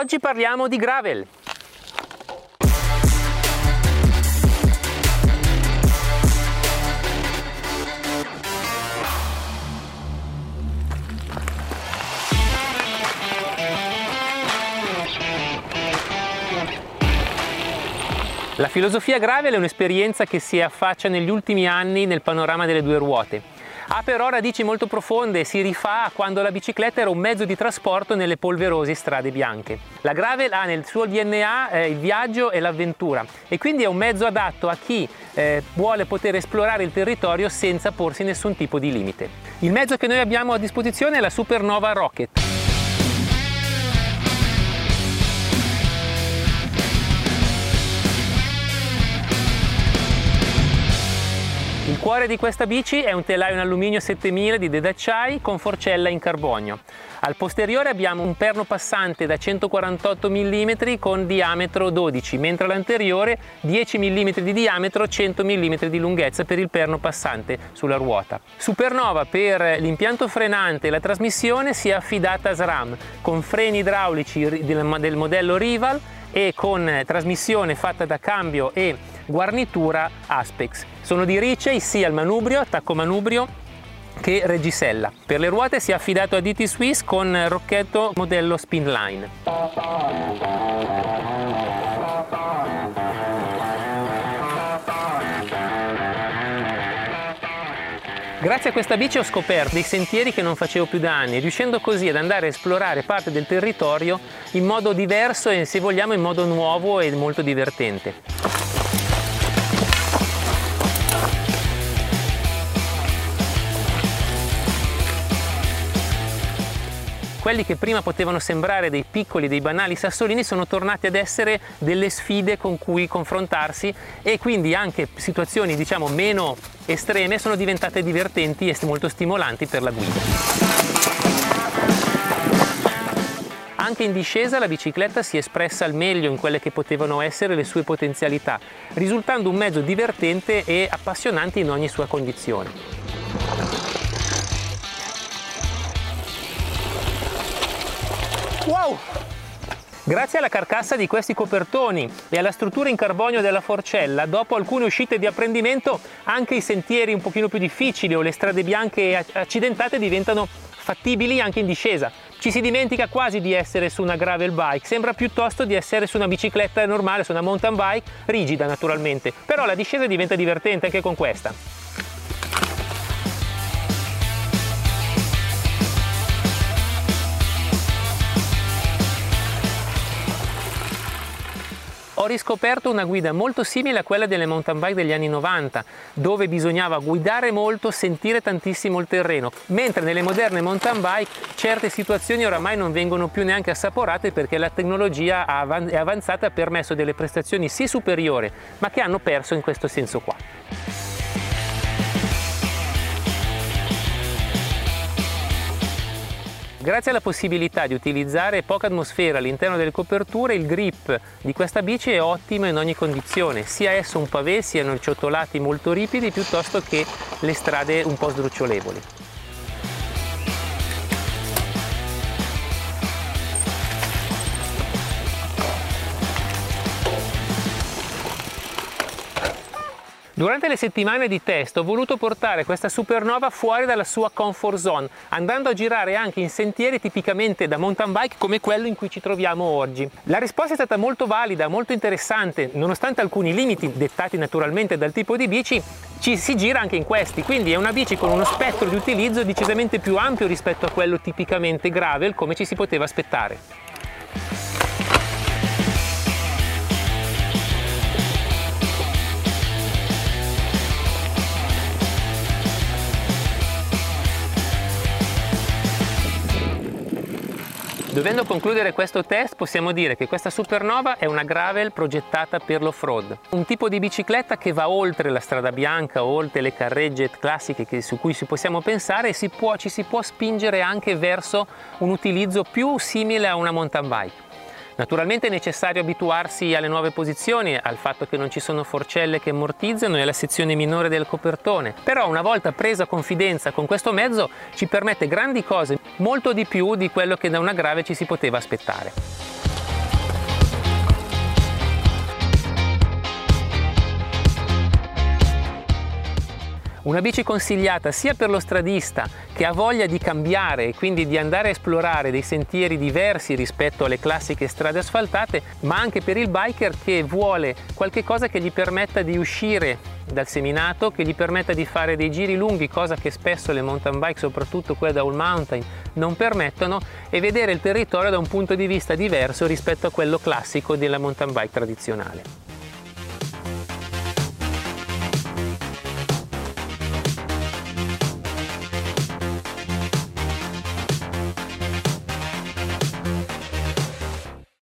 Oggi parliamo di gravel. La filosofia gravel è un'esperienza che si affaccia negli ultimi anni nel panorama delle due ruote. Ha però radici molto profonde e si rifà a quando la bicicletta era un mezzo di trasporto nelle polverose strade bianche. La gravel ha nel suo DNA eh, il viaggio e l'avventura e quindi è un mezzo adatto a chi eh, vuole poter esplorare il territorio senza porsi nessun tipo di limite. Il mezzo che noi abbiamo a disposizione è la Supernova Rocket. Cuore di questa bici è un telaio in alluminio 7000 di Dedacciai con forcella in carbonio. Al posteriore abbiamo un perno passante da 148 mm con diametro 12, mentre all'anteriore 10 mm di diametro, 100 mm di lunghezza per il perno passante sulla ruota. Supernova per l'impianto frenante e la trasmissione si è affidata a SRAM con freni idraulici del modello Rival e con trasmissione fatta da cambio e guarnitura Aspex. Sono di Ricci sia il manubrio, attacco manubrio che reggisella. Per le ruote si è affidato a DT Swiss con rocchetto modello Spinline. Grazie a questa bici ho scoperto dei sentieri che non facevo più da anni, riuscendo così ad andare a esplorare parte del territorio in modo diverso e se vogliamo in modo nuovo e molto divertente. Quelli che prima potevano sembrare dei piccoli, dei banali sassolini sono tornati ad essere delle sfide con cui confrontarsi e quindi anche situazioni diciamo meno estreme sono diventate divertenti e molto stimolanti per la guida. Anche in discesa la bicicletta si è espressa al meglio in quelle che potevano essere le sue potenzialità, risultando un mezzo divertente e appassionante in ogni sua condizione. Wow! Grazie alla carcassa di questi copertoni e alla struttura in carbonio della forcella, dopo alcune uscite di apprendimento, anche i sentieri un pochino più difficili o le strade bianche accidentate diventano fattibili anche in discesa. Ci si dimentica quasi di essere su una gravel bike, sembra piuttosto di essere su una bicicletta normale, su una mountain bike, rigida naturalmente, però la discesa diventa divertente anche con questa. Ho riscoperto una guida molto simile a quella delle mountain bike degli anni 90, dove bisognava guidare molto, sentire tantissimo il terreno, mentre nelle moderne mountain bike certe situazioni oramai non vengono più neanche assaporate perché la tecnologia è avanzata e ha permesso delle prestazioni sì superiori, ma che hanno perso in questo senso qua. Grazie alla possibilità di utilizzare poca atmosfera all'interno delle coperture, il grip di questa bici è ottimo in ogni condizione, sia esso un pavé, siano i ciotolati molto ripidi, piuttosto che le strade un po' sdrucciolevoli. Durante le settimane di test ho voluto portare questa supernova fuori dalla sua comfort zone, andando a girare anche in sentieri tipicamente da mountain bike come quello in cui ci troviamo oggi. La risposta è stata molto valida, molto interessante, nonostante alcuni limiti dettati naturalmente dal tipo di bici, ci si gira anche in questi, quindi è una bici con uno spettro di utilizzo decisamente più ampio rispetto a quello tipicamente gravel come ci si poteva aspettare. Dovendo concludere questo test possiamo dire che questa Supernova è una gravel progettata per l'off-road, un tipo di bicicletta che va oltre la strada bianca, oltre le carregge classiche che, su cui si possiamo pensare e si può, ci si può spingere anche verso un utilizzo più simile a una mountain bike. Naturalmente è necessario abituarsi alle nuove posizioni, al fatto che non ci sono forcelle che ammortizzano e alla sezione minore del copertone, però una volta presa confidenza con questo mezzo ci permette grandi cose, molto di più di quello che da una grave ci si poteva aspettare. Una bici consigliata sia per lo stradista che ha voglia di cambiare e quindi di andare a esplorare dei sentieri diversi rispetto alle classiche strade asfaltate, ma anche per il biker che vuole qualche cosa che gli permetta di uscire dal seminato, che gli permetta di fare dei giri lunghi, cosa che spesso le mountain bike, soprattutto quelle da all mountain, non permettono, e vedere il territorio da un punto di vista diverso rispetto a quello classico della mountain bike tradizionale.